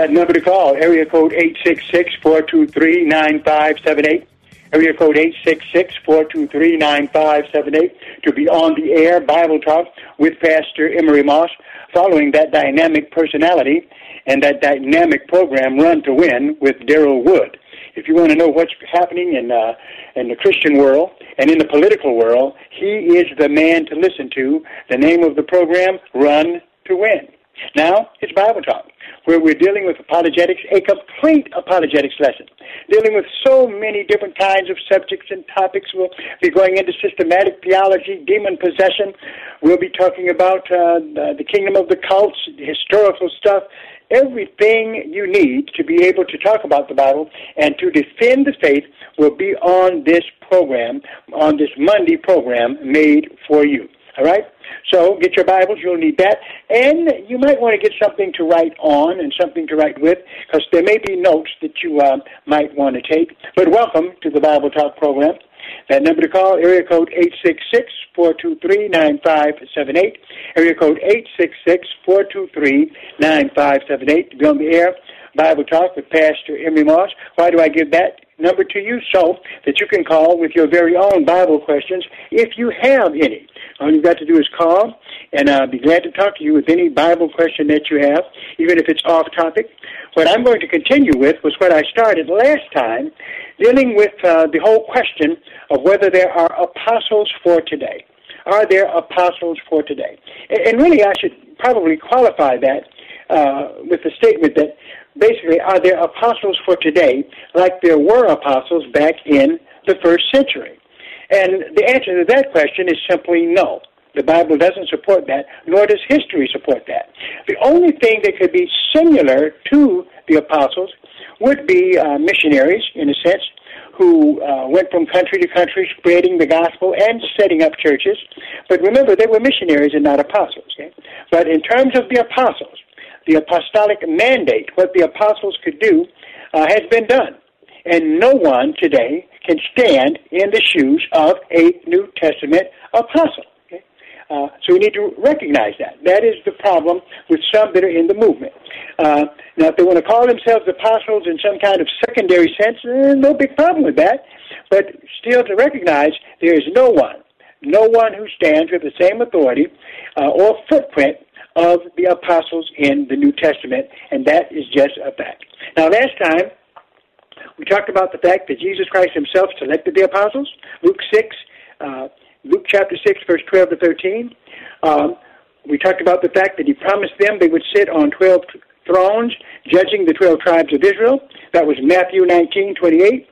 That number to call, area code 866-423-9578. Area code 866-423-9578 to be on the air Bible Talk with Pastor Emery Moss following that dynamic personality and that dynamic program Run to Win with Daryl Wood. If you want to know what's happening in uh, in the Christian world and in the political world, he is the man to listen to. The name of the program, Run to Win. Now, it's Bible Talk, where we're dealing with apologetics, a complete apologetics lesson, dealing with so many different kinds of subjects and topics. We'll be going into systematic theology, demon possession. We'll be talking about uh, the, the kingdom of the cults, historical stuff, everything you need to be able to talk about the Bible and to defend the faith will be on this program, on this Monday program made for you. All right? So get your Bibles, you'll need that. And you might want to get something to write on and something to write with, because there may be notes that you uh, might want to take. But welcome to the Bible Talk program. That number to call, area code 866-423-9578. Area code 866-423-9578 to be on the air. Bible Talk with Pastor Emery Moss. Why do I give that number to you? So that you can call with your very own Bible questions if you have any. All you've got to do is call, and I'll be glad to talk to you with any Bible question that you have, even if it's off topic. What I'm going to continue with was what I started last time, dealing with uh, the whole question of whether there are apostles for today. Are there apostles for today? And really, I should probably qualify that uh, with the statement that basically, are there apostles for today like there were apostles back in the first century? And the answer to that question is simply no. The Bible doesn't support that, nor does history support that. The only thing that could be similar to the apostles would be uh, missionaries, in a sense, who uh, went from country to country spreading the gospel and setting up churches. But remember, they were missionaries and not apostles. Okay? But in terms of the apostles, the apostolic mandate, what the apostles could do, uh, has been done. And no one today can stand in the shoes of a New Testament apostle. Okay? Uh, so we need to recognize that. That is the problem with some that are in the movement. Uh, now, if they want to call themselves apostles in some kind of secondary sense, eh, no big problem with that. But still to recognize there is no one, no one who stands with the same authority uh, or footprint of the apostles in the New Testament, and that is just a fact. Now, last time we talked about the fact that Jesus Christ himself selected the apostles, Luke 6, uh, Luke chapter 6, verse 12 to 13. Um, we talked about the fact that he promised them they would sit on 12 thrones, judging the 12 tribes of Israel. That was Matthew 19, 28.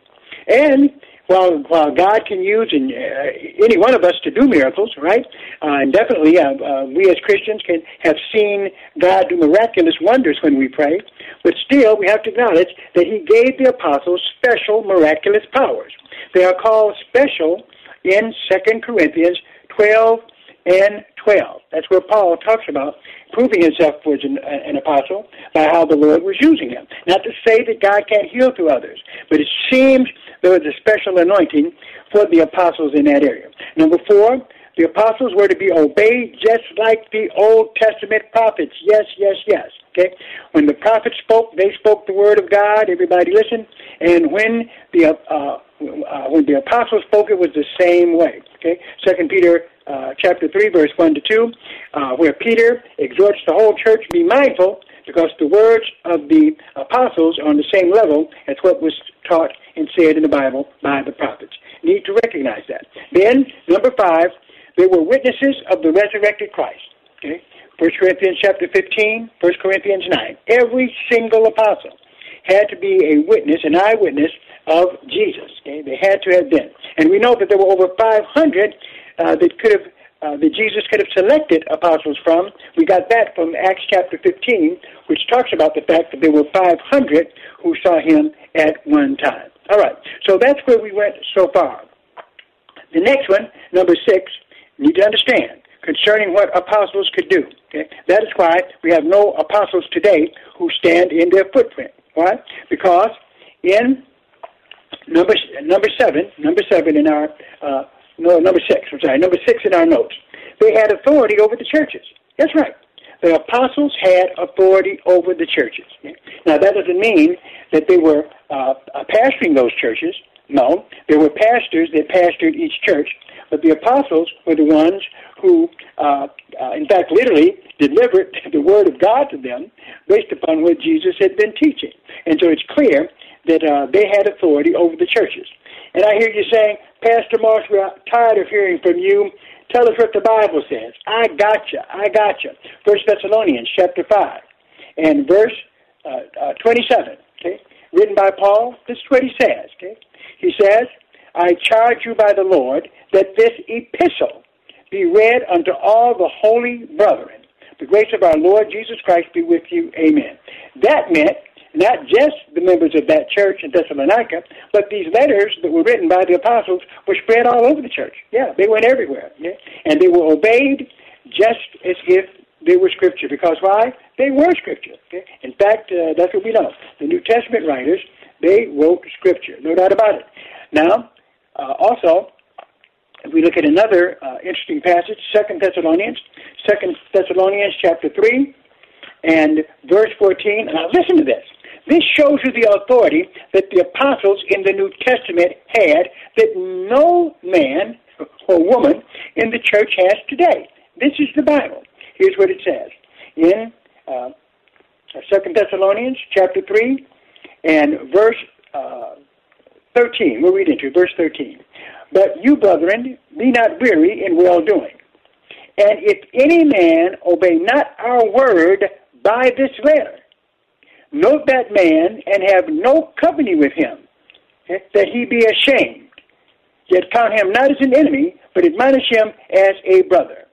And while, while God can use uh, any one of us to do miracles, right? Uh, and definitely uh, uh, we as Christians can have seen God do miraculous wonders when we pray, but still we have to acknowledge that He gave the apostles special miraculous powers. They are called special in 2 Corinthians 12 and 12. That's where Paul talks about proving himself was an, an apostle by how the Lord was using him. Not to say that God can't heal through others, but it seems there was a special anointing for the apostles in that area. Number four, The apostles were to be obeyed just like the Old Testament prophets. Yes, yes, yes. Okay? When the prophets spoke, they spoke the word of God. Everybody listened. And when the uh, uh, when the apostles spoke, it was the same way. Okay? Second Peter uh, chapter three, verse one to two, uh, where Peter exhorts the whole church be mindful because the words of the apostles are on the same level as what was taught and said in the Bible by the prophets. Need to recognize that. Then, number five, they were witnesses of the resurrected Christ. Okay? 1 Corinthians chapter 15, 1 Corinthians 9. Every single apostle had to be a witness, an eyewitness of Jesus. Okay? They had to have been. And we know that there were over 500 uh, that could have uh, that Jesus could have selected apostles from. We got that from Acts chapter 15, which talks about the fact that there were 500 who saw him at one time. All right, so that's where we went so far. The next one, number six, you need to understand concerning what apostles could do. Okay? That is why we have no apostles today who stand in their footprint. Why? Because in number number seven, number seven in our uh, no, number six, I'm sorry, number six in our notes. They had authority over the churches. That's right. The apostles had authority over the churches. Now, that doesn't mean that they were uh, pastoring those churches. No, there were pastors that pastored each church, but the apostles were the ones who, uh, uh, in fact, literally delivered the word of God to them based upon what Jesus had been teaching. And so it's clear that uh, they had authority over the churches. And I hear you saying, Pastor Moss, we're tired of hearing from you. Tell us what the Bible says. I gotcha. I gotcha. First Thessalonians chapter 5 and verse uh, uh, 27, okay, written by Paul. This is what he says, okay. He says, I charge you by the Lord that this epistle be read unto all the holy brethren. The grace of our Lord Jesus Christ be with you. Amen. That meant not just the members of that church in Thessalonica, but these letters that were written by the apostles were spread all over the church. Yeah, they went everywhere. Yeah? And they were obeyed just as if they were scripture. Because why? They were scripture. Okay? In fact, uh, that's what we know. The New Testament writers, they wrote scripture. No doubt about it. Now, uh, also, if we look at another uh, interesting passage, Second Thessalonians, Second Thessalonians chapter 3 and verse 14. Now listen to this. This shows you the authority that the apostles in the New Testament had that no man or woman in the church has today. This is the Bible. Here's what it says in uh, 2 Thessalonians chapter 3 and verse uh, 13. We'll read into verse 13. But you, brethren, be not weary in well doing. And if any man obey not our word by this letter, note that man and have no company with him, eh, that he be ashamed. Yet count him not as an enemy, but admonish him as a brother.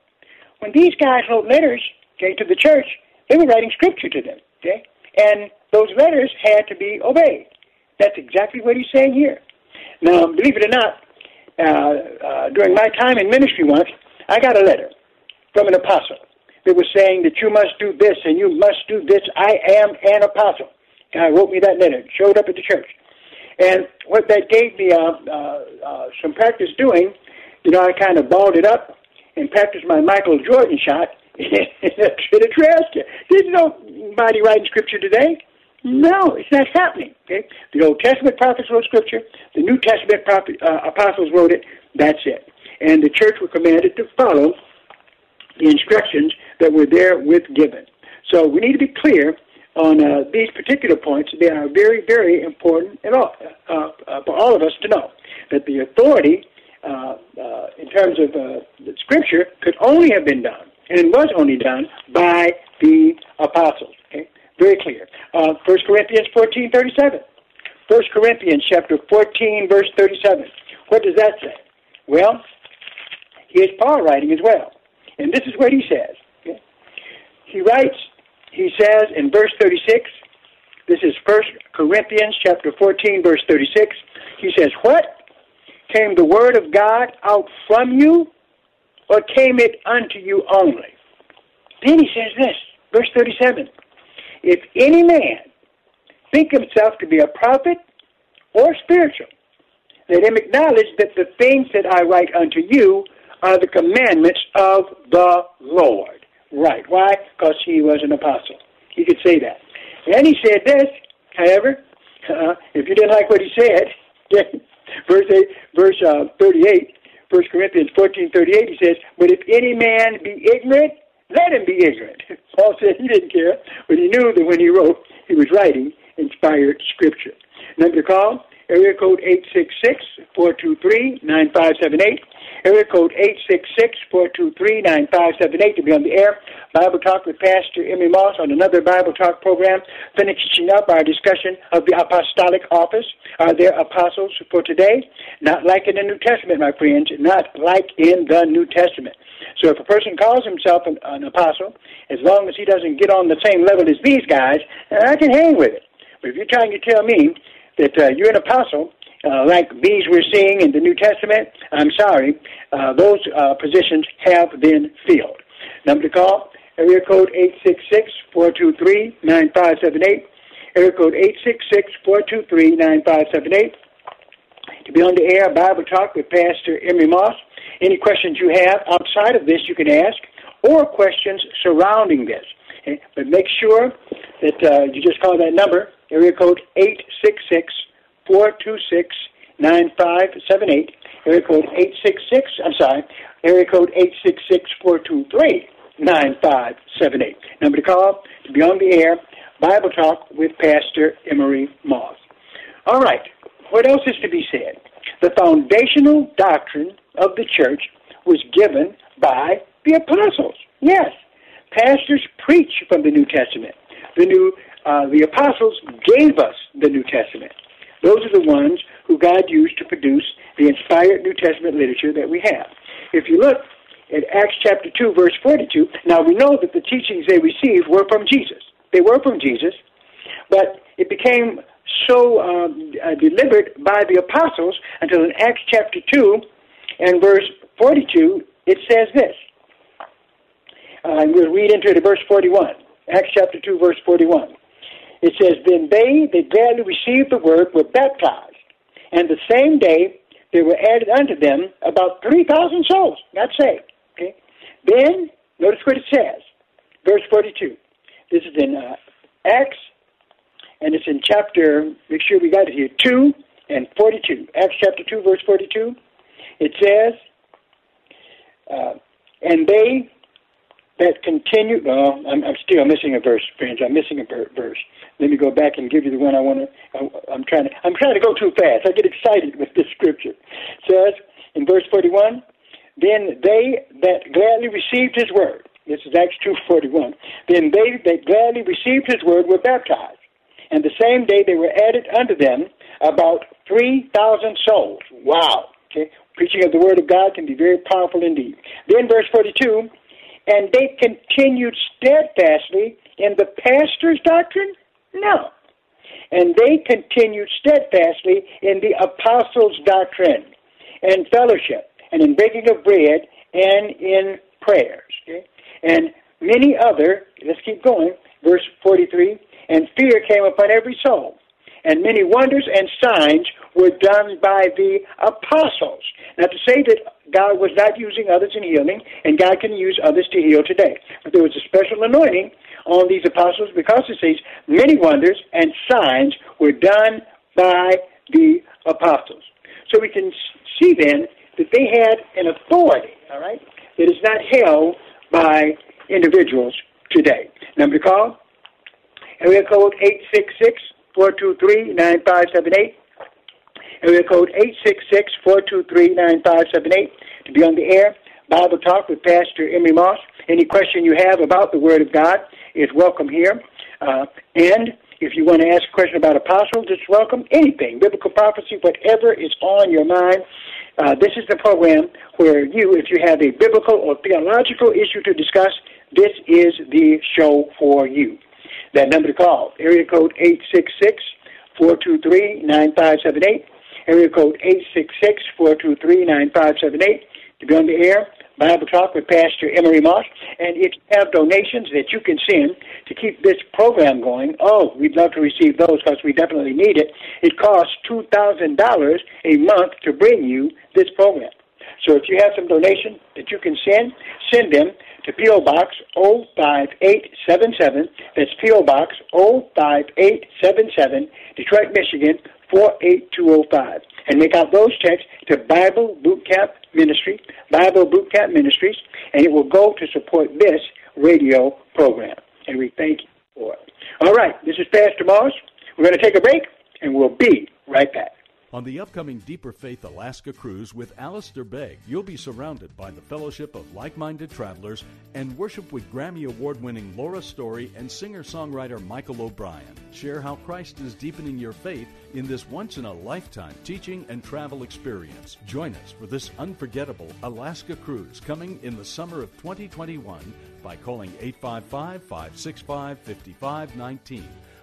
When these guys wrote letters okay, to the church, they were writing scripture to them. Okay? And those letters had to be obeyed. That's exactly what he's saying here. Now, believe it or not, uh, uh, during my time in ministry once, I got a letter from an apostle that was saying that you must do this and you must do this. I am an apostle. God wrote me that letter. Showed up at the church. And what that gave me uh, uh, uh, some practice doing, you know, I kind of balled it up and practiced my Michael Jordan shot in a trash can. There's nobody writing scripture today. No, it's not happening. Okay? The Old Testament prophets wrote scripture. The New Testament prophet, uh, apostles wrote it. That's it. And the church were commanded to follow the instructions that were there with given. So we need to be clear on uh, these particular points. They are very, very important all, uh, uh, for all of us to know that the authority uh, uh, in terms of the Scripture could only have been done, and it was only done by the apostles. Okay, very clear. Uh, 1 Corinthians fourteen thirty-seven. 1 Corinthians chapter 14, verse 37. What does that say? Well, here's Paul writing as well. And this is what he says. He writes, he says in verse 36, this is 1 Corinthians chapter 14, verse 36. He says, What? Came the word of God out from you, or came it unto you only? Then he says this, verse 37. If any man think himself to be a prophet or spiritual, let him acknowledge that the things that I write unto you are the commandments of the Lord. Right. Why? Because he was an apostle. He could say that. And he said this, however, uh, if you didn't like what he said, verse eight, verse uh, 38, 1 Corinthians 14, 38, he says, But if any man be ignorant, let him be ignorant. Paul said he didn't care, but he knew that when he wrote, he was writing inspired scripture. Number call, area code 866-423-9578. Area code 866-423-9578 to be on the air. Bible Talk with Pastor Emery Moss on another Bible Talk program, finishing up our discussion of the apostolic office. Are there apostles for today? Not like in the New Testament, my friends, not like in the New Testament. So if a person calls himself an, an apostle, as long as he doesn't get on the same level as these guys, I can hang with it. But if you're trying to tell me that uh, you're an apostle, uh, like these we're seeing in the New Testament, I'm sorry, uh, those uh, positions have been filled. Number to call, area code 866-423-9578, area code 866-423-9578. To be on the air, Bible Talk with Pastor Emery Moss. Any questions you have outside of this, you can ask, or questions surrounding this. Okay? But make sure that uh, you just call that number, area code 866 426 9578. Area code 866, I'm sorry, area code 866 423 9578. Number to call to be on the air, Bible Talk with Pastor Emery Moss. All right, what else is to be said? The foundational doctrine of the church was given by the apostles. Yes, pastors preach from the New Testament. The new, uh, the apostles gave us the New Testament. Those are the ones who God used to produce the inspired New Testament literature that we have. If you look at Acts chapter 2, verse 42, now we know that the teachings they received were from Jesus. They were from Jesus, but it became so um, uh, delivered by the apostles until in Acts chapter 2 and verse 42, it says this. Uh, and we'll read into it at verse 41. Acts chapter 2, verse 41. It says, Then they that gladly received the word were baptized, and the same day there were added unto them about 3,000 souls, not saved. Okay? Then, notice what it says, verse 42. This is in uh, Acts, and it's in chapter, make sure we got it here, 2 and 42. Acts chapter 2, verse 42. It says, uh, And they that continue. Well, I'm, I'm still missing a verse, friends. I'm missing a verse. Let me go back and give you the one I want to. I'm trying to. I'm trying to go too fast. I get excited with this scripture. It says in verse 41, then they that gladly received his word. This is Acts 2:41. Then they that gladly received his word were baptized, and the same day they were added unto them about three thousand souls. Wow. Okay, preaching of the word of God can be very powerful indeed. Then verse 42 and they continued steadfastly in the pastor's doctrine? No. And they continued steadfastly in the apostles' doctrine and fellowship and in breaking of bread and in prayers. Okay? And many other, let's keep going, verse 43, and fear came upon every soul and many wonders and signs were done by the apostles. Now, to say that God was not using others in healing, and God can use others to heal today. But there was a special anointing on these apostles because it says many wonders and signs were done by the apostles. So we can see then that they had an authority, all right, that is not held by individuals today. Number to call, area code 866 423-9578. Area code 866-423-9578 to be on the air. Bible Talk with Pastor Emery Moss. Any question you have about the Word of God is welcome here. Uh, and if you want to ask a question about apostles, it's welcome. Anything, biblical prophecy, whatever is on your mind. Uh, this is the program where you, if you have a biblical or theological issue to discuss, this is the show for you. That number to call, area code 866-423-9578, area code 866-423-9578 to be on the air. Bible Talk with Pastor Emery Moss. And if you have donations that you can send to keep this program going, oh, we'd love to receive those because we definitely need it. It costs $2,000 a month to bring you this program. So if you have some donation that you can send, send them to P.O. Box 05877. That's P.O. Box 05877, Detroit, Michigan 48205. And make out those checks to Bible Boot Camp Ministry, Bible Boot Camp Ministries, and it will go to support this radio program. And we thank you for it. All right, this is Pastor Moss. We're going to take a break, and we'll be right back. On the upcoming Deeper Faith Alaska cruise with Alistair Begg, you'll be surrounded by the fellowship of like minded travelers and worship with Grammy Award winning Laura Story and singer songwriter Michael O'Brien. Share how Christ is deepening your faith in this once in a lifetime teaching and travel experience. Join us for this unforgettable Alaska cruise coming in the summer of 2021 by calling 855 565 5519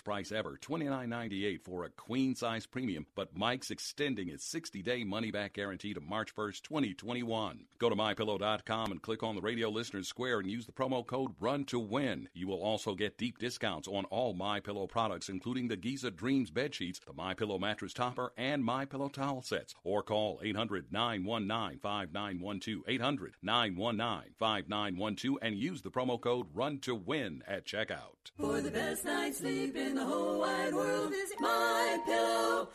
price ever, $29.98 for a queen size premium, but Mike's extending its 60 day money back guarantee to March 1st, 2021. Go to mypillow.com and click on the radio listeners square and use the promo code RUN to win. You will also get deep discounts on all My Pillow products, including the Giza Dreams bed sheets, the My Pillow mattress topper, and My Pillow towel sets. Or call 800 919 5912. 800 919 5912 and use the promo code RUN to win at checkout. For the best night's sleep in the whole wide world, visit mypillow.com.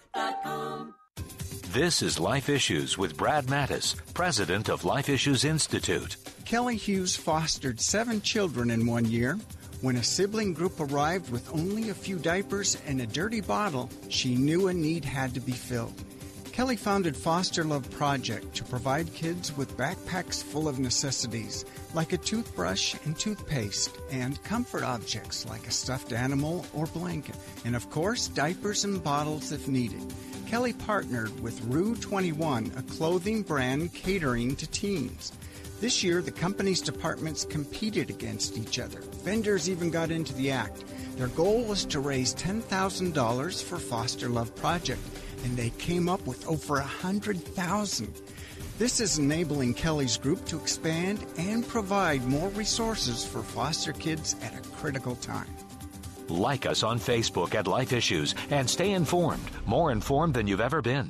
This is Life Issues with Brad Mattes, president of Life Issues Institute. Kelly Hughes fostered seven children in one year. When a sibling group arrived with only a few diapers and a dirty bottle, she knew a need had to be filled. Kelly founded Foster Love Project to provide kids with backpacks full of necessities like a toothbrush and toothpaste, and comfort objects like a stuffed animal or blanket, and of course, diapers and bottles if needed. Kelly partnered with Rue 21, a clothing brand catering to teens. This year, the company's departments competed against each other. Vendors even got into the act. Their goal was to raise $10,000 for Foster Love Project, and they came up with over a hundred thousand. This is enabling Kelly's group to expand and provide more resources for foster kids at a critical time. Like us on Facebook at Life Issues and stay informed, more informed than you've ever been.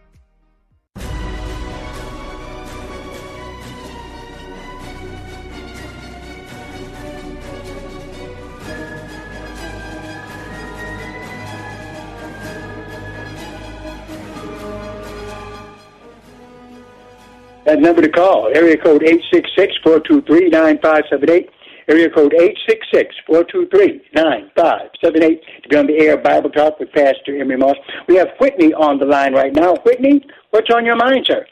That number to call, area code 866-423-9578, area code 866-423-9578 to be on the air Bible Talk with Pastor Emery Moss. We have Whitney on the line right now. Whitney, what's on your mind, sir?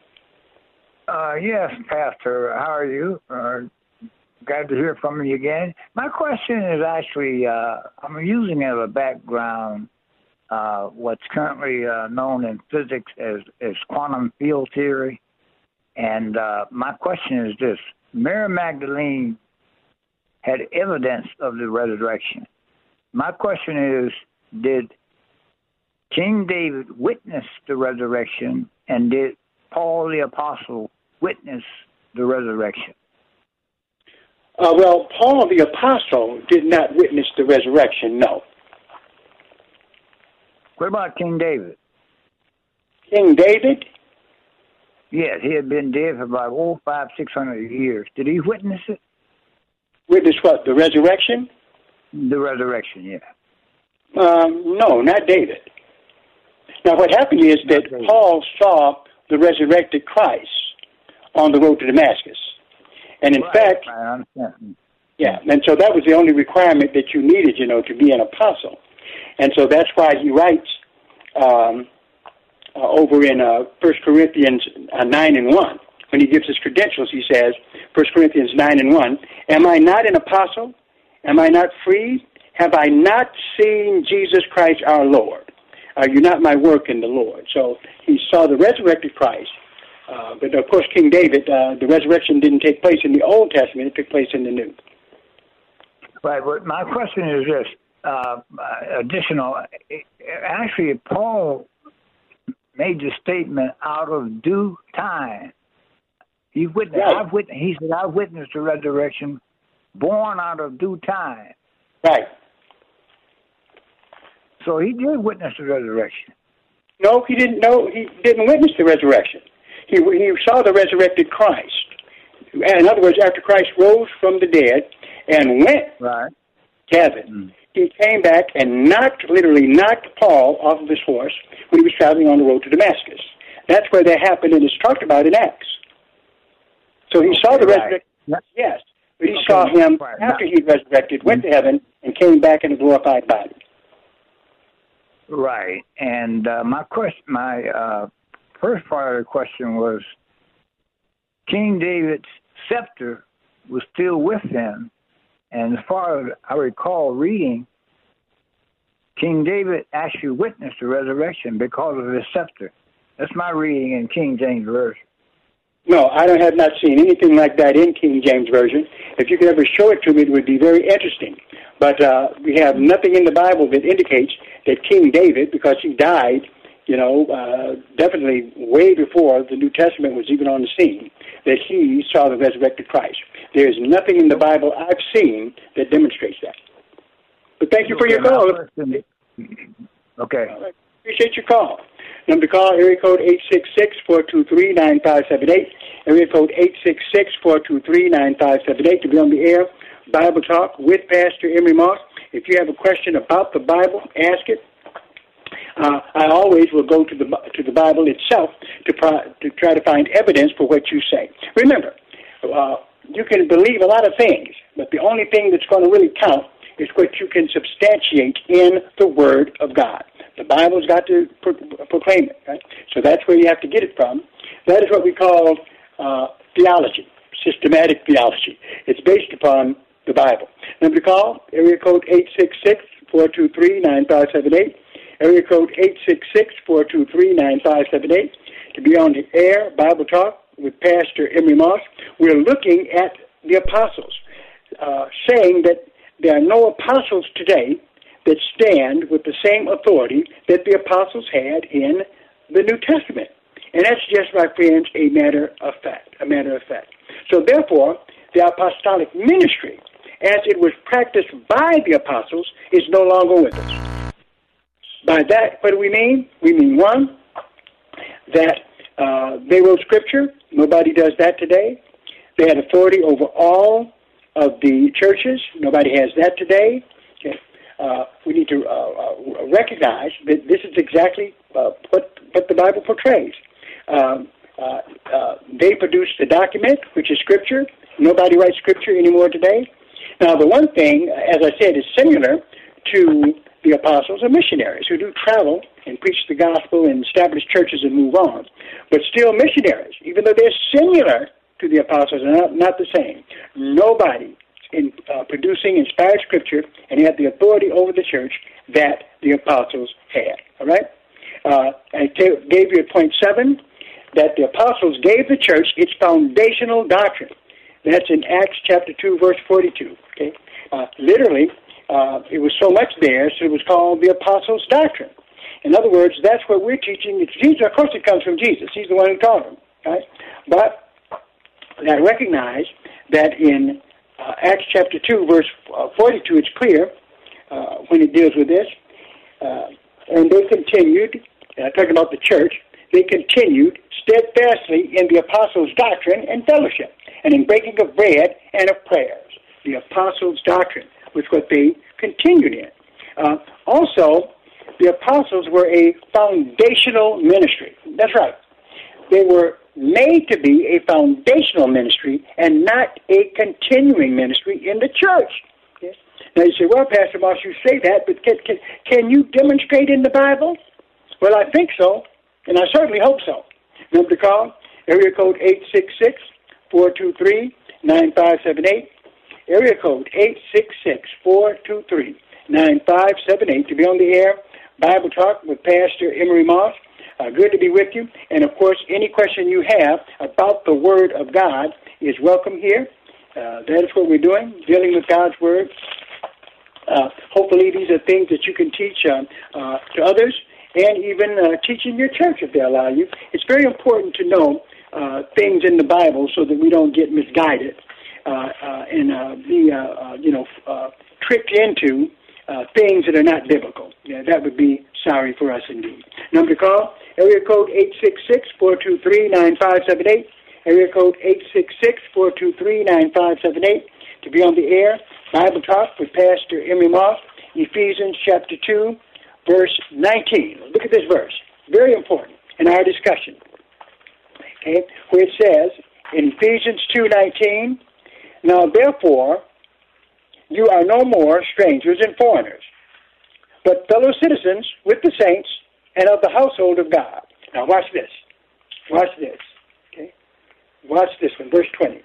Uh, yes, Pastor. How are you? Uh, glad to hear from you again. My question is actually, uh, I'm using as a background uh, what's currently uh, known in physics as, as quantum field theory. And uh, my question is this Mary Magdalene had evidence of the resurrection. My question is Did King David witness the resurrection, and did Paul the Apostle witness the resurrection? Uh, well, Paul the Apostle did not witness the resurrection, no. What about King David? King David? Yes, he had been dead for about oh five, six hundred years. Did he witness it? Witness what? The resurrection? The resurrection, yeah. Um, no, not David. Now, what happened is that Paul saw the resurrected Christ on the road to Damascus. And in right, fact, yeah, and so that was the only requirement that you needed, you know, to be an apostle. And so that's why he writes um, uh, over in uh, 1 Corinthians uh, 9 and 1. When he gives his credentials, he says, 1 Corinthians 9 and 1, Am I not an apostle? Am I not free? Have I not seen Jesus Christ our Lord? Are you not my work in the Lord? So he saw the resurrected Christ. Uh, but of course, King David, uh, the resurrection didn't take place in the Old Testament, it took place in the New. Right, but my question is this uh, additional. Actually, Paul made the statement out of due time. He witnessed. Right. I've witnessed. He said, "I witnessed the resurrection, born out of due time." Right. So he did witness the resurrection. No, he didn't know. He didn't witness the resurrection. He he saw the resurrected Christ. In other words, after Christ rose from the dead and went right. heaven, mm. He came back and knocked, literally knocked Paul off of his horse when he was traveling on the road to Damascus. That's where that happened, and it's talked about in Acts. So he saw the right. resurrection. Yes, but he Okay, saw him right. after he resurrected, went to heaven, and came back in a glorified body. Right. And uh, my question, my uh, first part of the question was, King David's scepter was still with him, and as far as I recall reading, King David actually witnessed the resurrection because of his scepter. That's my reading in King James Version. No, I have not seen anything like that in King James Version. If you could ever show it to me, it would be very interesting. But uh, we have nothing in the Bible that indicates that King David, because he died, you know, uh, definitely way before the New Testament was even on the scene, that he saw the resurrected Christ. There is nothing in the Bible I've seen that demonstrates that. But thank you for your call. Okay. Appreciate your call. Number to call, area code 866-423-9578. Area code 866-423-9578 to be on the air. Bible Talk with Pastor Emery Moss. If you have a question about the Bible, ask it. Uh, I always will go to the to the Bible itself to pro, to try to find evidence for what you say. Remember, uh, you can believe a lot of things, but the only thing that's going to really count is what you can substantiate in the Word of God. The Bible's got to pro- proclaim it, right? So that's where you have to get it from. That is what we call uh, theology, systematic theology. It's based upon the Bible. Number to call, area code 866-423-9578. Area code 866-423-9578. To be on the air, Bible Talk with Pastor Emery Moss. We're looking at the apostles, uh, saying that there are no apostles today that stand with the same authority that the apostles had in the New Testament. And that's just, my friends, a matter of fact. A matter of fact. So therefore, the apostolic ministry, as it was practiced by the apostles, is no longer with us. By that, what do we mean? We mean one, that uh, they wrote scripture. Nobody does that today. They had authority over all of the churches. Nobody has that today. Okay. Uh, we need to uh, uh, recognize that this is exactly uh, what what the Bible portrays. Um, uh, they produced the document, which is Scripture. Nobody writes Scripture anymore today. Now, the one thing, as I said, is similar to the apostles are missionaries who do travel and preach the gospel and establish churches and move on. But still missionaries, even though they're similar to the apostles, are not, not the same. Nobody in uh, producing inspired scripture and had the authority over the church that the apostles had. All right? Uh, I t- gave you at point seven that the apostles gave the church its foundational doctrine. That's in Acts chapter 2, verse 42. Okay? Uh, literally, uh, it was so much there, so it was called the apostles' doctrine. In other words, that's what we're teaching. It's Jesus. Of course, it comes from Jesus. He's the one who taught them. Right? But I recognize that in uh, Acts chapter 2, verse uh, 42, it's clear uh, when it deals with this. Uh, and they continued, uh, talking about the church, they continued steadfastly in the apostles' doctrine and fellowship, and in breaking of bread and of prayers. The apostles' doctrine was what they continued in. Uh, also, the apostles were a foundational ministry. That's right. They were made to be a foundational ministry and not a continuing ministry in the church. Yes. Now you say, well, Pastor Moss, you say that, but can, can, can you demonstrate in the Bible? Well, I think so, and I certainly hope so. Number to call, area code 866 423 9578. Area code 866 423 9578 to be on the air. Bible Talk with Pastor Emery Moss. Uh, good to be with you. And of course, any question you have about the Word of God is welcome here. Uh, that is what we're doing, dealing with God's Word. Uh, hopefully, these are things that you can teach uh, uh, to others and even uh, teach in your church if they allow you. It's very important to know things in the Bible so that we don't get misguided Uh, uh, and uh, be, you know, tricked into things that are not biblical. Yeah, that would be sorry for us indeed. Number to call, area code 866-423-9578. Area code 866-423-9578 to be on the air. Bible Talk with Pastor Emery Moss, Ephesians chapter 2, verse 19. Look at this verse. Very important in our discussion. Okay, where it says in Ephesians 2:19, "Now therefore you are no more strangers and foreigners, but fellow citizens with the saints and of the household of God." Now watch this. Watch this. Okay? Watch this one, verse 20.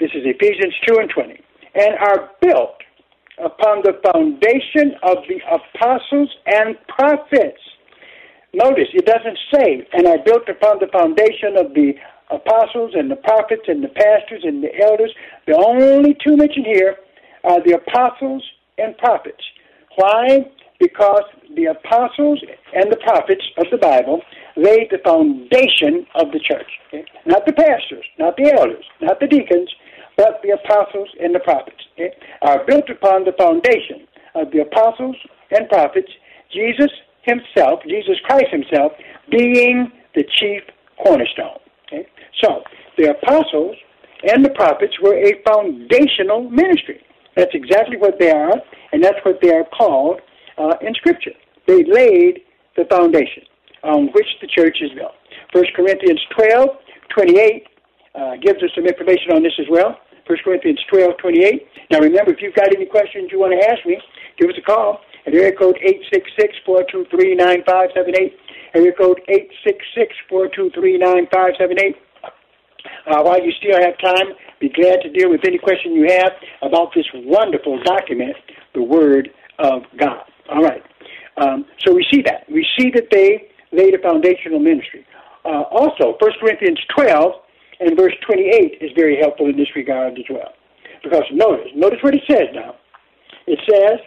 This is Ephesians 2 and 20. And are built upon the foundation of the apostles and prophets. Notice, it doesn't say, and are built upon the foundation of the apostles and the prophets and the pastors and the elders. The only two mentioned here are the apostles and prophets. Why? Because the apostles and the prophets of the Bible laid the foundation of the church. Okay? Not the pastors, not the elders, not the deacons, but the apostles and the prophets okay? are built upon the foundation of the apostles and prophets, Jesus himself, Jesus Christ himself, being the chief cornerstone. Okay? So, the apostles and the prophets were a foundational ministry. That's exactly what they are, and that's what they are called uh, in Scripture. They laid the foundation on which the church is built. 1 Corinthians 12, 28 uh, gives us some information on this as well. 1 Corinthians 12, 28. Now remember, if you've got any questions you want to ask me, give us a call at area code 866-423-9578. Area code 866-423-9578. Uh, while you still have time, be glad to deal with any question you have about this wonderful document, the Word of God. All right. Um, so we see that. We see that they laid a foundational ministry. Uh, also, 1 Corinthians 12 and verse 28 is very helpful in this regard as well. Because notice, notice what it says now. It says,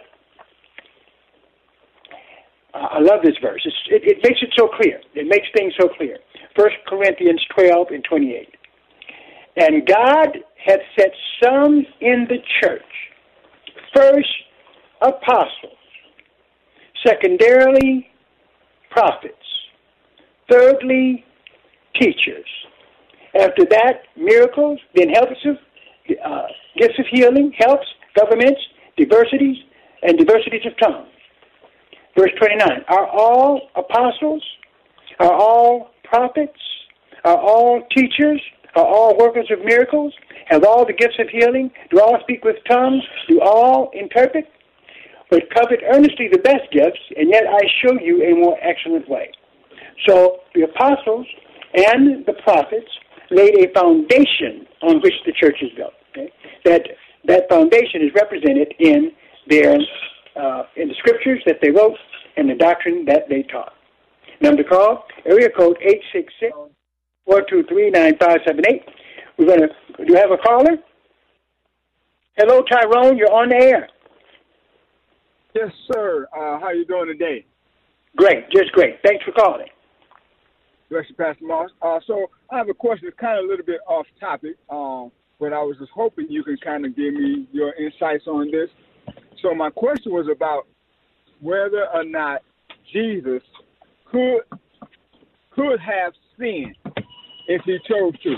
I love this verse. It, it, makes it so clear. It makes things so clear. 1 Corinthians 12 and 28. And God hath set some in the church, first apostles, secondarily prophets, thirdly teachers, after that, miracles, then helps of, uh, gifts of healing, helps, governments, diversities, and diversities of tongues. Verse 29, are all apostles? Are all prophets? Are all teachers? Are all workers of miracles? Have all the gifts of healing? Do all speak with tongues? Do all interpret? But covet earnestly the best gifts, and yet I show you a more excellent way. So the apostles and the prophets laid a foundation on which the church is built. Okay? That that foundation is represented in their uh, in the scriptures that they wrote and the doctrine that they taught. Number to call area code eight six six four two three nine five seven eight. We're gonna. Do you have a caller? Hello, Tyrone. You're on the air. Yes, sir. Uh, how you doing today? Great, just great. Thanks for calling. Director Pastor Moss. Uh, so I have a question, that's kind of a little bit off topic, um, but I was just hoping you can kind of give me your insights on this. So my question was about whether or not Jesus could could have sinned if he chose to.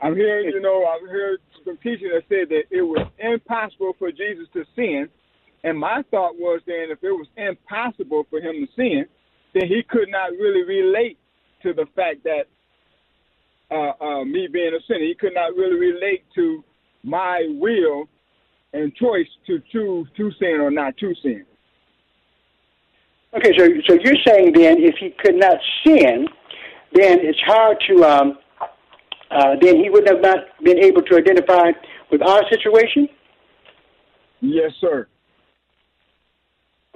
I'm hearing, you know, I've heard some teaching that said that it was impossible for Jesus to sin, and my thought was then if it was impossible for him to sin, then he could not really relate to the fact that uh, uh, me being a sinner. He could not really relate to my will and choice to choose to sin or not to sin. Okay, so so you're saying then if he could not sin, then it's hard to um, uh, then he would have not been able to identify with our situation. Yes, sir.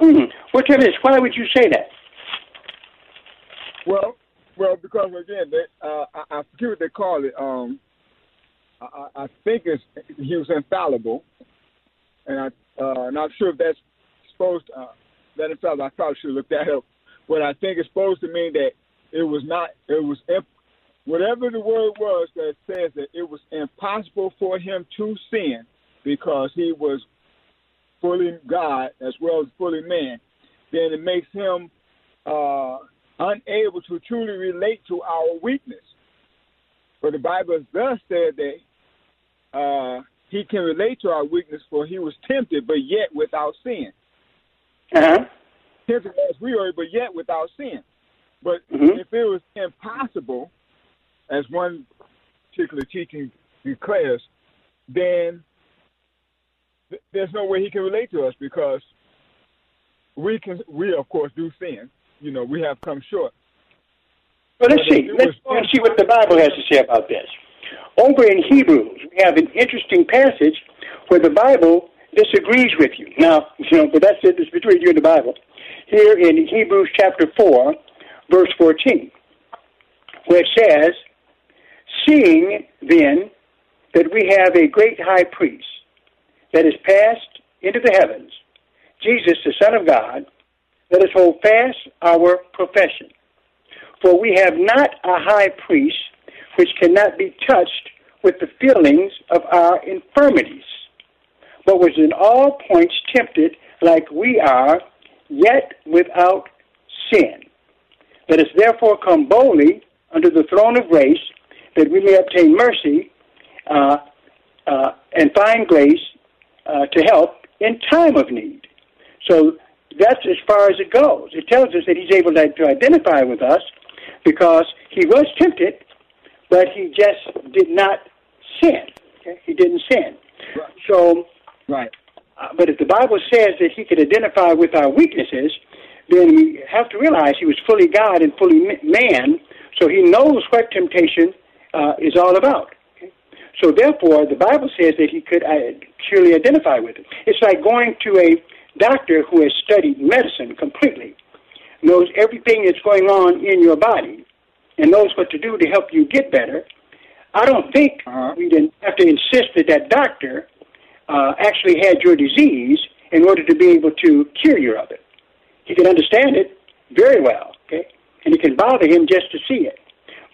Mm-hmm. Well, tell me this. Why would you say that? Well, well, because again, they, uh, I, I forget what they call it. Um, I, I think it's he was infallible, and I uh, not sure if that's supposed to, uh, that infallible. I probably should look that up, but I think it's supposed to mean that it was not. It was imp- whatever the word was that says that it was impossible for him to sin because he was fully God as well as fully man. Then it makes him uh, unable to truly relate to our weakness. But the Bible thus said that uh, he can relate to our weakness, for he was tempted, but yet without sin. Uh-huh. Tempted as we are, but yet without sin. But mm-hmm. if it was impossible, as one particular teaching declares, then th- there's no way he can relate to us because we can we of course do sin you know, we have come short. Well, let's see. Let's, let's see what the Bible has to say about this. Over in Hebrews, we have an interesting passage where the Bible disagrees with you. Now, you know, but that's it. It's between you and the Bible. Here in Hebrews chapter 4, verse 14, where it says, Seeing then that we have a great high priest that is passed into the heavens, Jesus, the Son of God, let us hold fast our profession. For we have not a high priest which cannot be touched with the feelings of our infirmities, but was in all points tempted like we are, yet without sin. Let us therefore come boldly under the throne of grace, that we may obtain mercy uh, uh, and find grace uh, to help in time of need. So that's as far as it goes. It tells us that he's able to, to identify with us because he was tempted, but he just did not sin. Okay? He didn't sin. Right. So, right. Uh, but if the Bible says that he could identify with our weaknesses, then we have to realize he was fully God and fully man, so he knows what temptation uh, is all about. Okay? So therefore, the Bible says that he could uh, surely identify with it. It's like going to a doctor who has studied medicine completely, knows everything that's going on in your body, and knows what to do to help you get better, I don't think uh-huh. we didn't have to insist that that doctor uh, actually had your disease in order to be able to cure you of it. He can understand it very well, okay? And it can bother him just to see it.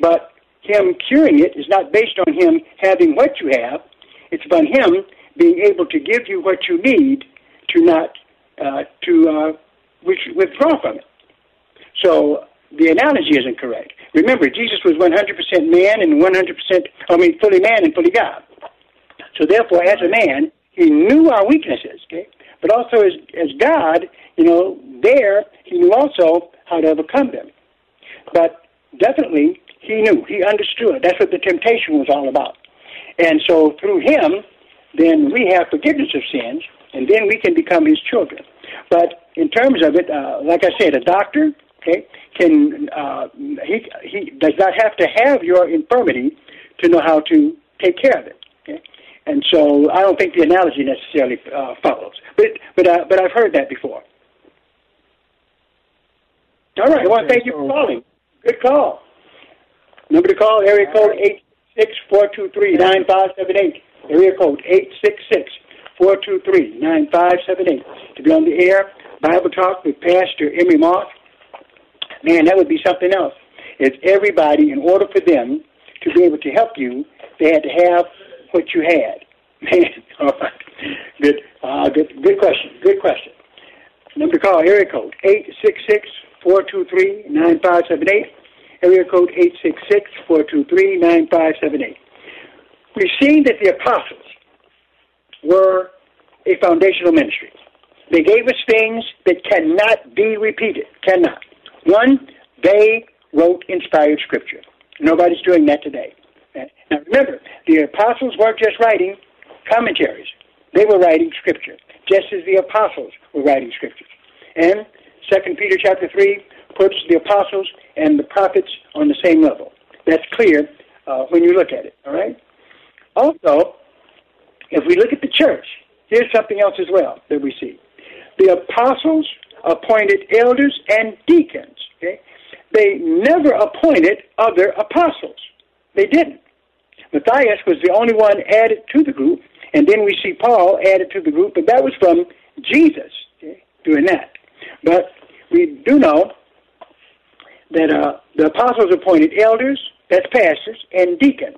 But him curing it is not based on him having what you have. It's about him being able to give you what you need to not uh, to uh, withdraw from it. So the analogy isn't correct. Remember, Jesus was 100% man and 100%, I mean, fully man and fully God. So therefore, as a man, he knew our weaknesses, okay? But also as, as God, you know, there, he knew also how to overcome them. But definitely, he knew, he understood. That's what the temptation was all about. And so through him, then we have forgiveness of sins, and then we can become his children. But in terms of it, uh, like I said, a doctor, okay, can uh, he he does not have to have your infirmity to know how to take care of it. Okay? And so I don't think the analogy necessarily uh, follows. But but uh, but I've heard that before. All right. I want to thank you for calling. Good call. Number to call area code eight six four two three nine five seven eight. Area code eight six six 423-9578 to be on the air. Bible Talk with Pastor Emery Moss. Man, that would be something else. If everybody, in order for them to be able to help you, they had to have what you had. Man, all right. Good, uh, good, good question. Good question. Number to call, area code 866-423-9578. Area code 866-423-9578. We've seen that the apostles were a foundational ministry. They gave us things that cannot be repeated. Cannot. One, they wrote inspired scripture. Nobody's doing that today. Now remember, the apostles weren't just writing commentaries. They were writing scripture, just as the apostles were writing scripture. And Second Peter chapter three puts the apostles and the prophets on the same level. That's clear uh, when you look at it. All right. Also, if we look at the church, here's something else as well that we see. The apostles appointed elders and deacons. Okay? They never appointed other apostles. They didn't. Matthias was the only one added to the group, and then we see Paul added to the group, but that was from Jesus okay, doing that. But we do know that uh, the apostles appointed elders, that's pastors, and deacons.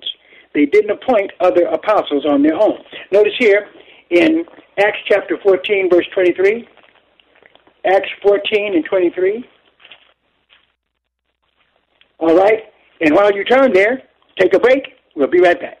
They didn't appoint other apostles on their own. Notice here in Acts chapter 14, verse 23. Acts 14 and 23. All right, and while you turn there, take a break. We'll be right back.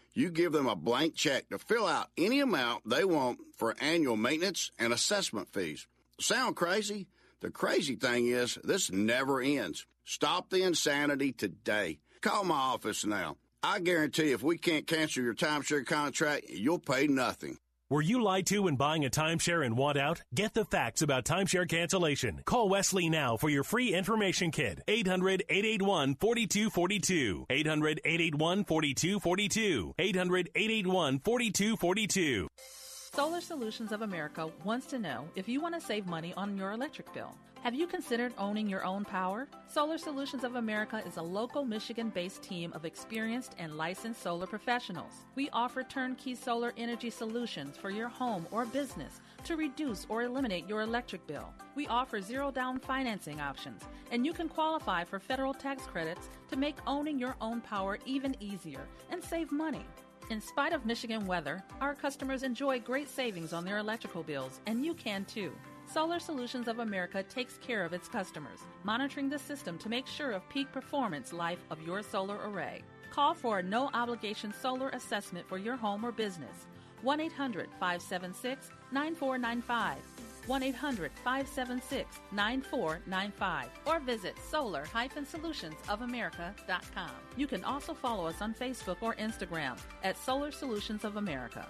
you give them a blank check to fill out any amount they want for annual maintenance and assessment fees. Sound crazy? The crazy thing is, this never ends. Stop the insanity today. Call my office now. I guarantee if we can't cancel your timeshare contract, you'll pay nothing. Were you lied to when buying a timeshare and want out? Get the facts about timeshare cancellation. Call Wesley now for your free information kit. 800 881 4242. 800 881 4242. 800 881 4242. Solar Solutions of America wants to know if you want to save money on your electric bill. Have you considered owning your own power? Solar Solutions of America is a local Michigan based team of experienced and licensed solar professionals. We offer turnkey solar energy solutions for your home or business to reduce or eliminate your electric bill. We offer zero down financing options, and you can qualify for federal tax credits to make owning your own power even easier and save money. In spite of Michigan weather, our customers enjoy great savings on their electrical bills, and you can too. Solar Solutions of America takes care of its customers, monitoring the system to make sure of peak performance life of your solar array. Call for a no obligation solar assessment for your home or business. 1 800 576 9495. 1 800 576 9495 or visit solar solutionsofamerica.com. You can also follow us on Facebook or Instagram at Solar Solutions of America.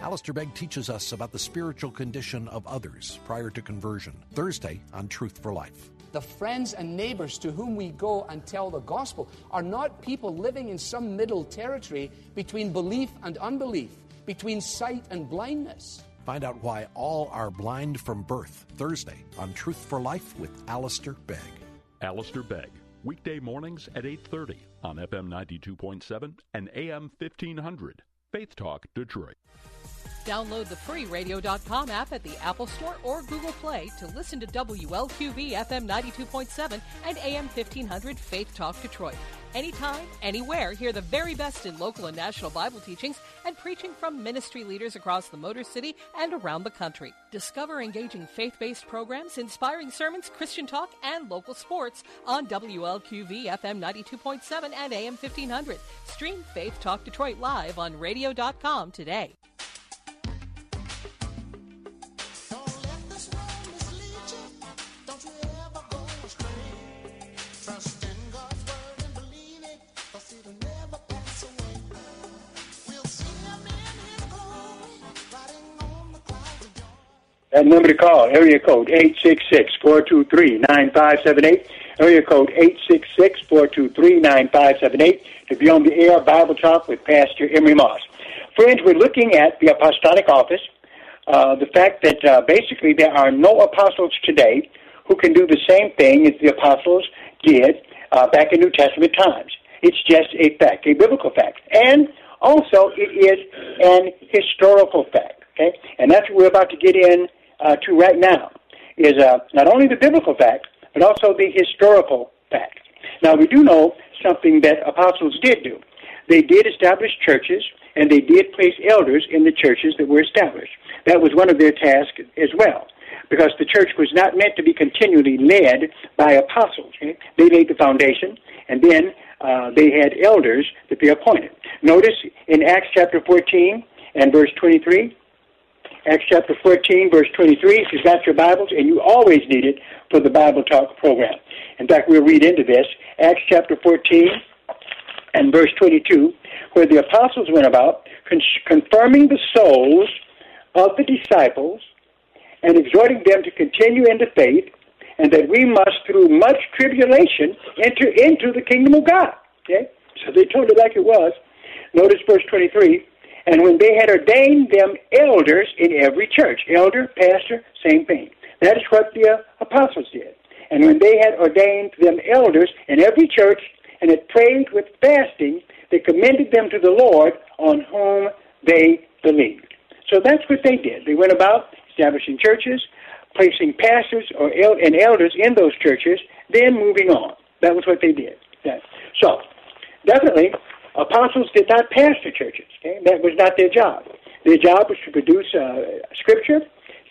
Alistair Begg teaches us about the spiritual condition of others prior to conversion, Thursday on Truth for Life. The friends and neighbors to whom we go and tell the gospel are not people living in some middle territory between belief and unbelief, between sight and blindness. Find out why all are blind from birth, Thursday on Truth for Life with Alistair Begg. Alistair Begg, weekday mornings at 8.30 on FM 92.7 and AM 1500. Faith Talk Detroit. Download the free radio.com app at the Apple Store or Google Play to listen to WLQV FM 92.7 and AM 1500 Faith Talk Detroit. Anytime, anywhere, hear the very best in local and national Bible teachings and preaching from ministry leaders across the Motor City and around the country. Discover engaging faith based programs, inspiring sermons, Christian talk, and local sports on WLQV FM 92.7 and AM 1500. Stream Faith Talk Detroit live on radio.com today. That number to call, area code 866-423-9578, area code 866-423-9578 to be on the air Bible Talk with Pastor Emery Moss. Friends, we're looking at the apostolic office, uh, the fact that uh, basically there are no apostles today who can do the same thing as the apostles did uh, back in New Testament times. It's just a fact, a biblical fact. And also it is an historical fact. Okay? And that's what we're about to get in uh, to right now is uh, not only the biblical fact, but also the historical fact. Now, we do know something that apostles did do. They did establish churches, and they did place elders in the churches that were established. That was one of their tasks as well, because the church was not meant to be continually led by apostles. Okay? They laid the foundation, and then uh, they had elders that they appointed. Notice in Acts chapter 14 and verse 23, Acts chapter 14, verse 23, if you've got your Bibles, and you always need it for the Bible Talk program. In fact, we'll read into this. Acts chapter 14 and verse 22, where the apostles went about con- confirming the souls of the disciples and exhorting them to continue in the faith, and that we must, through much tribulation, enter into the kingdom of God. Okay? So they told it like it was. Notice verse 23. And when they had ordained them elders in every church, elder, pastor, same thing. That is what the uh, apostles did. And when they had ordained them elders in every church and had prayed with fasting, they commended them to the Lord on whom they believed. So that's what they did. They went about establishing churches, placing pastors or el- and elders in those churches, then moving on. That was what they did. So, definitely, apostles did not pastor churches. Okay? That was not their job. Their job was to produce uh, scripture,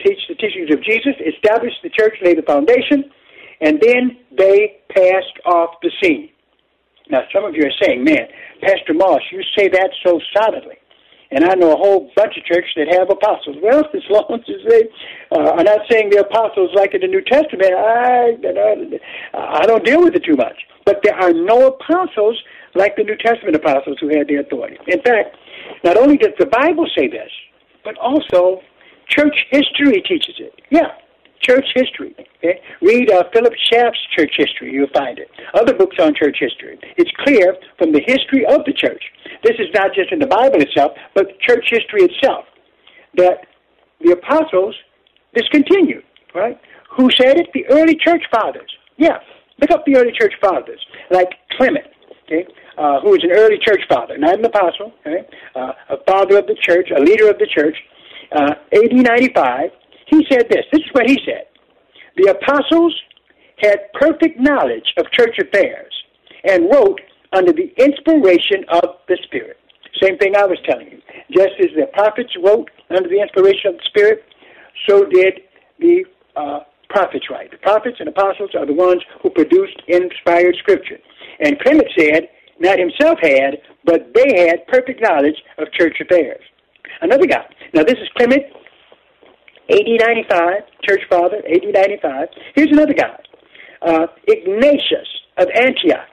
teach the teachings of Jesus, establish the church, lay the foundation, and then they passed off the scene. Now, some of you are saying, man, Pastor Moss, you say that so solidly. And I know a whole bunch of churches that have apostles. Well, as long as they uh, are not saying the apostles like in the New Testament, I, I don't deal with it too much. But there are no apostles like the New Testament apostles who had the authority. In fact, not only does the Bible say this, but also church history teaches it. Yeah, church history. Okay? Read uh, Philip Schaff's church history, you'll find it. Other books on church history. It's clear from the history of the church. This is not just in the Bible itself, but church history itself, that the apostles discontinued, right? Who said it? The early church fathers. Yeah, look up the early church fathers, like Clement, okay, uh, who was an early church father, not an apostle, okay, uh, a father of the church, a leader of the church, uh, AD 95. He said this. This is what he said. The apostles had perfect knowledge of church affairs and wrote under the inspiration of the Spirit. Same thing I was telling you. Just as the prophets wrote under the inspiration of the Spirit, so did the uh, prophets write. The prophets and apostles are the ones who produced inspired scripture. And Clement said, not himself had, but they had perfect knowledge of church affairs. Another guy. Now this is Clement, AD 95, church father, AD 95. Here's another guy. Uh, Ignatius of Antioch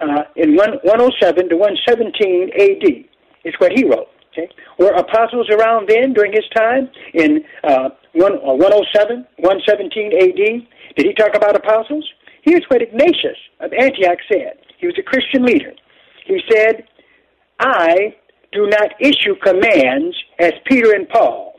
uh, in 107 to 117 AD is what he wrote. Okay? Were apostles around then during his time in uh, 107, 117 AD? Did he talk about apostles? Here's what Ignatius of Antioch said. He was a Christian leader. He said, I do not issue commands as Peter and Paul.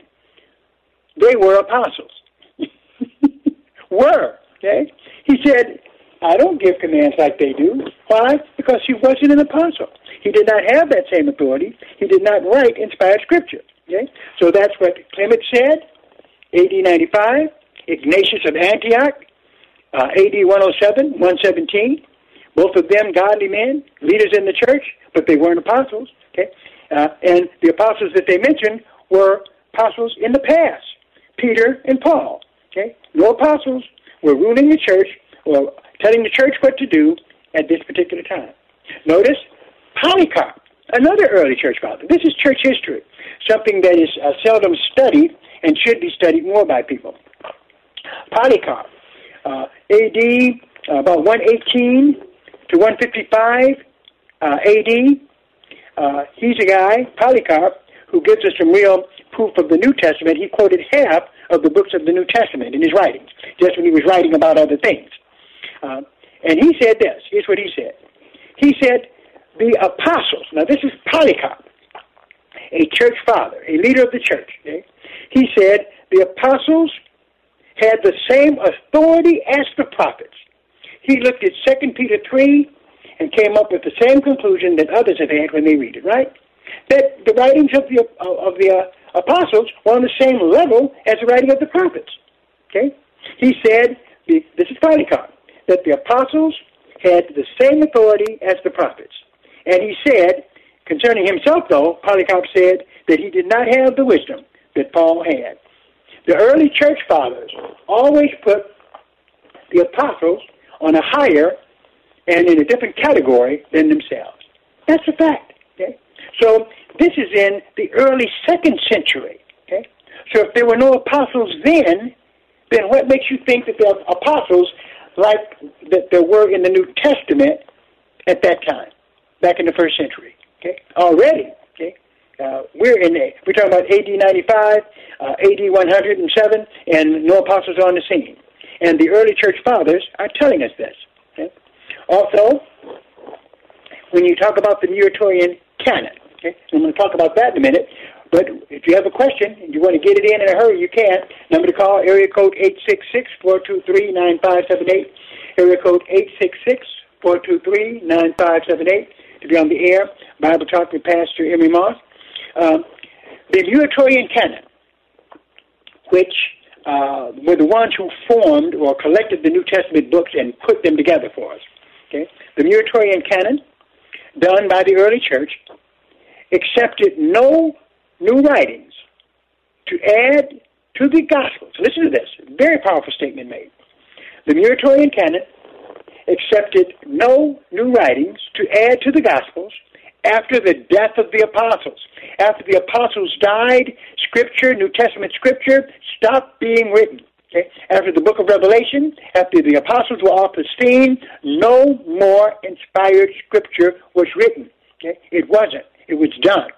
They were apostles. were, okay? He said, I don't give commands like they do. Why? Because he wasn't an apostle. He did not have that same authority. He did not write inspired scripture. Okay? So that's what Clement said, AD 95, Ignatius of Antioch, uh, AD 107, 117. Both of them godly men, leaders in the church, but they weren't apostles. Okay? Uh, and the apostles that they mentioned were apostles in the past, Peter and Paul. Okay? No apostles were ruling the church or telling the church what to do at this particular time. Notice Polycarp, another early church father. This is church history, something that is uh, seldom studied and should be studied more by people. Polycarp, AD uh, about 118 to 155 uh, AD. Uh, he's a guy, Polycarp, who gives us some real proof of the New Testament. He quoted half of the books of the New Testament in his writings, just when he was writing about other things. Uh, and he said this. Here's what he said. He said, the apostles, now this is Polycarp, a church father, a leader of the church. Okay? He said, the apostles had the same authority as the prophets. He looked at 2 Peter 3 and came up with the same conclusion that others have had when they read it, right? That the writings of the, of the uh, apostles were on the same level as the writing of the prophets. Okay? He said, this is Polycarp, that the apostles had the same authority as the prophets. And he said, concerning himself, though, Polycarp said that he did not have the wisdom that Paul had. The early church fathers always put the apostles on a higher and in a different category than themselves. That's a fact. Okay? So this is in the early second century. Okay? So if there were no apostles then, then what makes you think that there are apostles like that there were in the New Testament at that time, back in the first century? Okay, already. Uh, we're in a, we're talking about AD 95, uh, AD 107, and no apostles are on the scene. And the early church fathers are telling us this. Okay? Also, when you talk about the Muratorian canon, okay, I'm going to talk about that in a minute. But if you have a question and you want to get it in in a hurry, you can. Number to call, area code 866-423-9578. Area code 866-423-9578 to be on the air. Bible Talk with Pastor Emery Moss. Uh, the Muratorian canon, which uh, were the ones who formed or collected the New Testament books and put them together for us. Okay, the Muratorian canon, done by the early church, accepted no new writings to add to the Gospels. Listen to this, very powerful statement made. The Muratorian canon accepted no new writings to add to the Gospels after the death of the apostles. After the apostles died, Scripture, New Testament Scripture, stopped being written. Okay? After the book of Revelation, after the apostles were off the scene, no more inspired Scripture was written. Okay? It wasn't. It was done.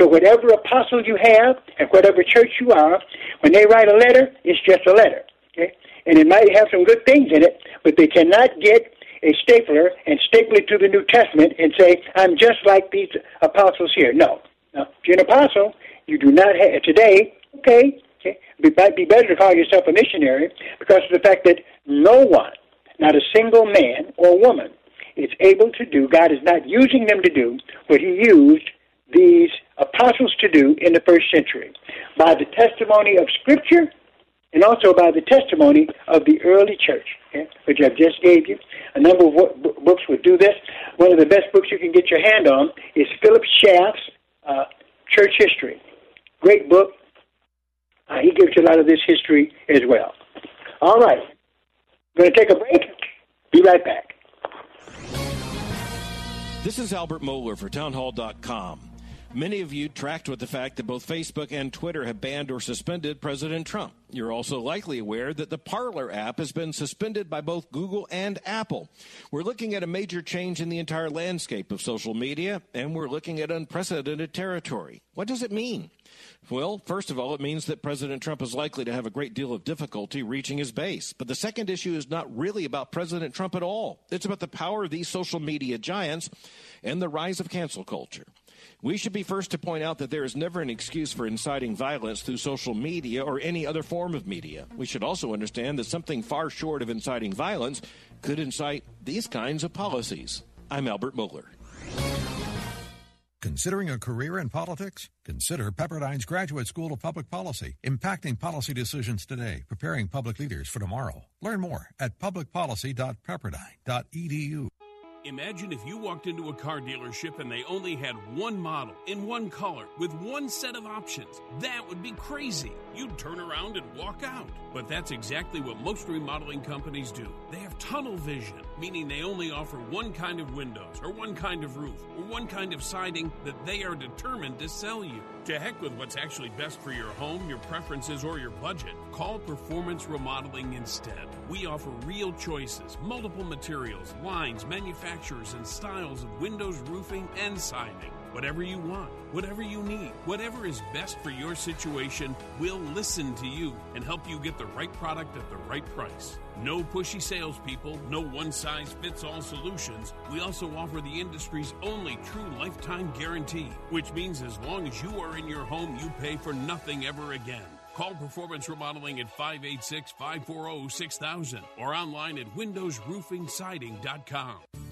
So whatever apostle you have and whatever church you are, when they write a letter, it's just a letter. Okay? And it might have some good things in it, but they cannot get a stapler and staple it to the New Testament and say, I'm just like these apostles here. No. No. If you're an apostle, you do not have, today, okay, okay, it might be better to call yourself a missionary because of the fact that no one, not a single man or woman, is able to do, God is not using them to do what He used these apostles to do in the first century by the testimony of Scripture and also by the testimony of the early church, okay, which I've just gave you. A number of books would do this. One of the best books you can get your hand on is Philip Schaff's uh, Church History. Great book. Uh, he gives you a lot of this history as well. All right. We're Going to take a break. Be right back. This is Albert Mohler for townhall.com. Many of you tracked with the fact that both Facebook and Twitter have banned or suspended President Trump. You're also likely aware that the Parler app has been suspended by both Google and Apple. We're looking at a major change in the entire landscape of social media, and we're looking at unprecedented territory. What does it mean? Well, first of all, it means that President Trump is likely to have a great deal of difficulty reaching his base. But the second issue is not really about President Trump at all. It's about the power of these social media giants and the rise of cancel culture. We should be first to point out that there is never an excuse for inciting violence through social media or any other form of media. We should also understand that something far short of inciting violence could incite these kinds of policies. I'm Albert Mohler. Considering a career in politics? Consider Pepperdine's Graduate School of Public Policy, impacting policy decisions today, preparing public leaders for tomorrow. Learn more at publicpolicy.pepperdine.edu. Imagine if you walked into a car dealership and they only had one model in one color with one set of options. That would be crazy. You'd turn around and walk out. But that's exactly what most remodeling companies do. They have tunnel vision, meaning they only offer one kind of windows or one kind of roof or one kind of siding that they are determined to sell you. To heck with what's actually best for your home, your preferences, or your budget. Call Performance Remodeling instead. We offer real choices, multiple materials, lines, manufacturers, and styles of windows, roofing, and siding. Whatever you want, whatever you need, whatever is best for your situation, we'll listen to you and help you get the right product at the right price. No pushy salespeople, no one size fits all solutions. We also offer the industry's only true lifetime guarantee, which means as long as you are in your home, you pay for nothing ever again. Call Performance Remodeling at 586 540 6000 or online at windowsroofingsiding.com.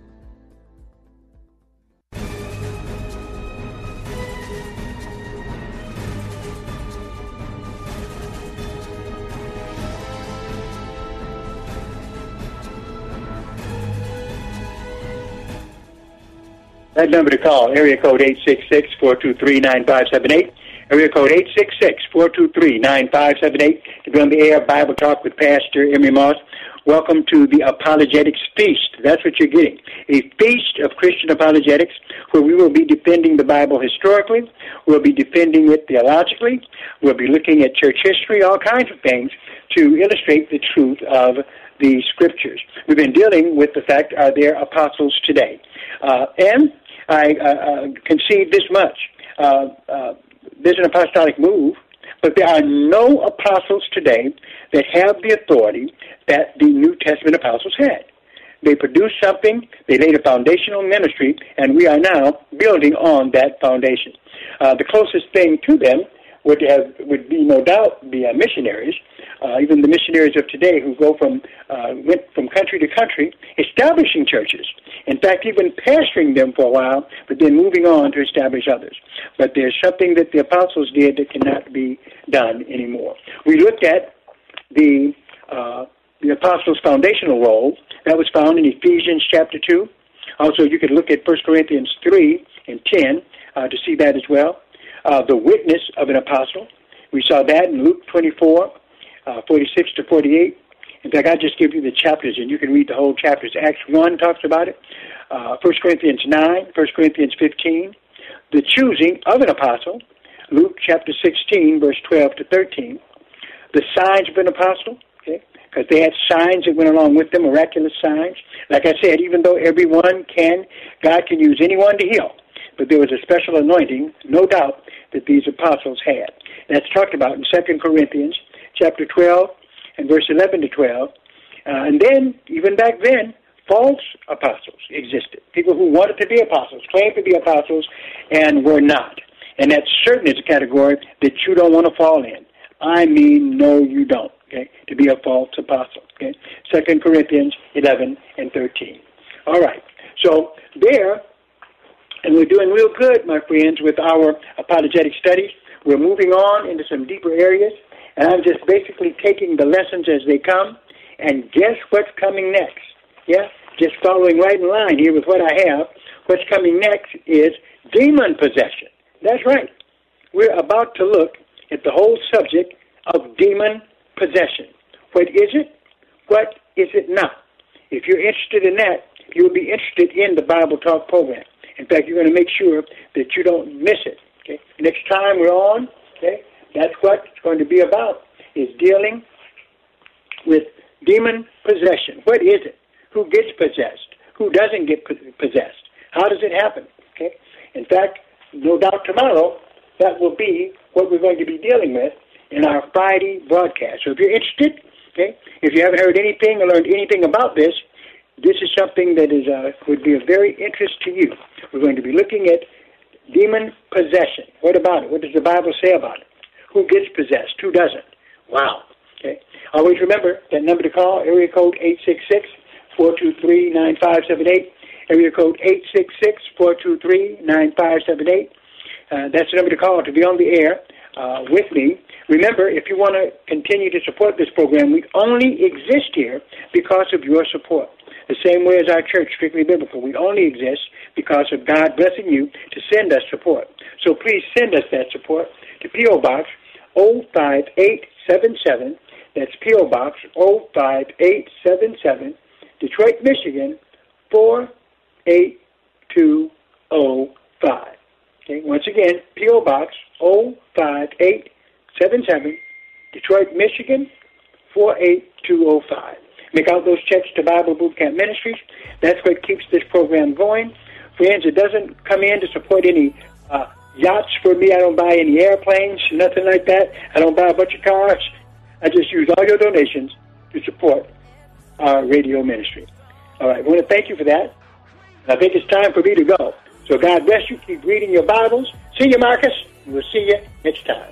That number to call, area code 866-423-9578. Area code 866-423-9578 to be on the air Bible Talk with Pastor Emery Moss. Welcome to the Apologetics Feast. That's what you're getting. A feast of Christian apologetics where we will be defending the Bible historically. We'll be defending it theologically. We'll be looking at church history, all kinds of things to illustrate the truth of the scriptures. We've been dealing with the fact, are there apostles today? Uh, and I uh, uh, concede this much. Uh, uh, there's an apostolic move, but there are no apostles today that have the authority that the New Testament apostles had. They produced something, they laid a foundational ministry, and we are now building on that foundation. The closest thing to them would have would be no doubt the uh, missionaries, uh, even the missionaries of today who go from uh, went from country to country, establishing churches. In fact, even pastoring them for a while, but then moving on to establish others. But there's something that the apostles did that cannot be done anymore. We looked at the uh, the apostles' foundational role that was found in Ephesians chapter two. Also, you could look at 1 Corinthians 3 and 10 uh, to see that as well. Uh, the witness of an apostle. We saw that in Luke 24, uh, 46 to 48. In fact, I just give you the chapters, and you can read the whole chapters. Acts 1 talks about it. Uh, 1 Corinthians 9, 1 Corinthians 15. The choosing of an apostle. Luke chapter 16, verse 12 to 13. The signs of an apostle, okay, because they had signs that went along with them, miraculous signs. Like I said, even though everyone can, God can use anyone to heal. But there was a special anointing, no doubt, that these apostles had. That's talked about in 2 Corinthians chapter 12 and verse 11 to 12. Uh, and then, even back then, false apostles existed. People who wanted to be apostles, claimed to be apostles, and were not. And that certain is a category that you don't want to fall in. I mean, no, you don't. Okay, to be a false apostle. Okay, Second Corinthians 11 and 13. All right. So there, and we're doing real good, my friends, with our apologetic studies. We're moving on into some deeper areas, and I'm just basically taking the lessons as they come. And guess what's coming next? Yeah, just following right in line here with what I have. What's coming next is demon possession. That's right. We're about to look at the whole subject of demon possession. What is it? What is it not? If you're interested in that, you'll be interested in the Bible Talk program. In fact, you're going to make sure that you don't miss it. Okay. Next time we're on, okay, that's what it's going to be about: is dealing with demon possession. What is it? Who gets possessed? Who doesn't get possessed? How does it happen? Okay. In fact, no doubt tomorrow that will be what we're going to be dealing with in our Friday broadcast. So if you're interested, okay, if you haven't heard anything or learned anything about this, this is something that is uh, would be of very interest to you. We're going to be looking at demon possession. What about it? What does the Bible say about it? Who gets possessed? Who doesn't? Wow. Okay. Always remember that number to call, area code 866 423 9578. Area code 866 423 9578. Uh, that's the number to call to be on the air uh, with me. Remember, if you want to continue to support this program, we only exist here because of your support. The same way as our church, Strictly Biblical. We only exist because of God blessing you to send us support. So please send us that support to P.O. Box 05877. That's P.O. Box 05877, Detroit, Michigan 48205. Okay, once again, P.O. Box 05877, Detroit, Michigan 48205. Make out those checks to Bible Boot Camp Ministries. That's what keeps this program going. Friends, it doesn't come in to support any uh, yachts for me. I don't buy any airplanes, nothing like that. I don't buy a bunch of cars. I just use all your donations to support our radio ministry. All right, I want to thank you for that. I think it's time for me to go. So God bless you. Keep reading your Bibles. See you, Marcus. We'll see you next time.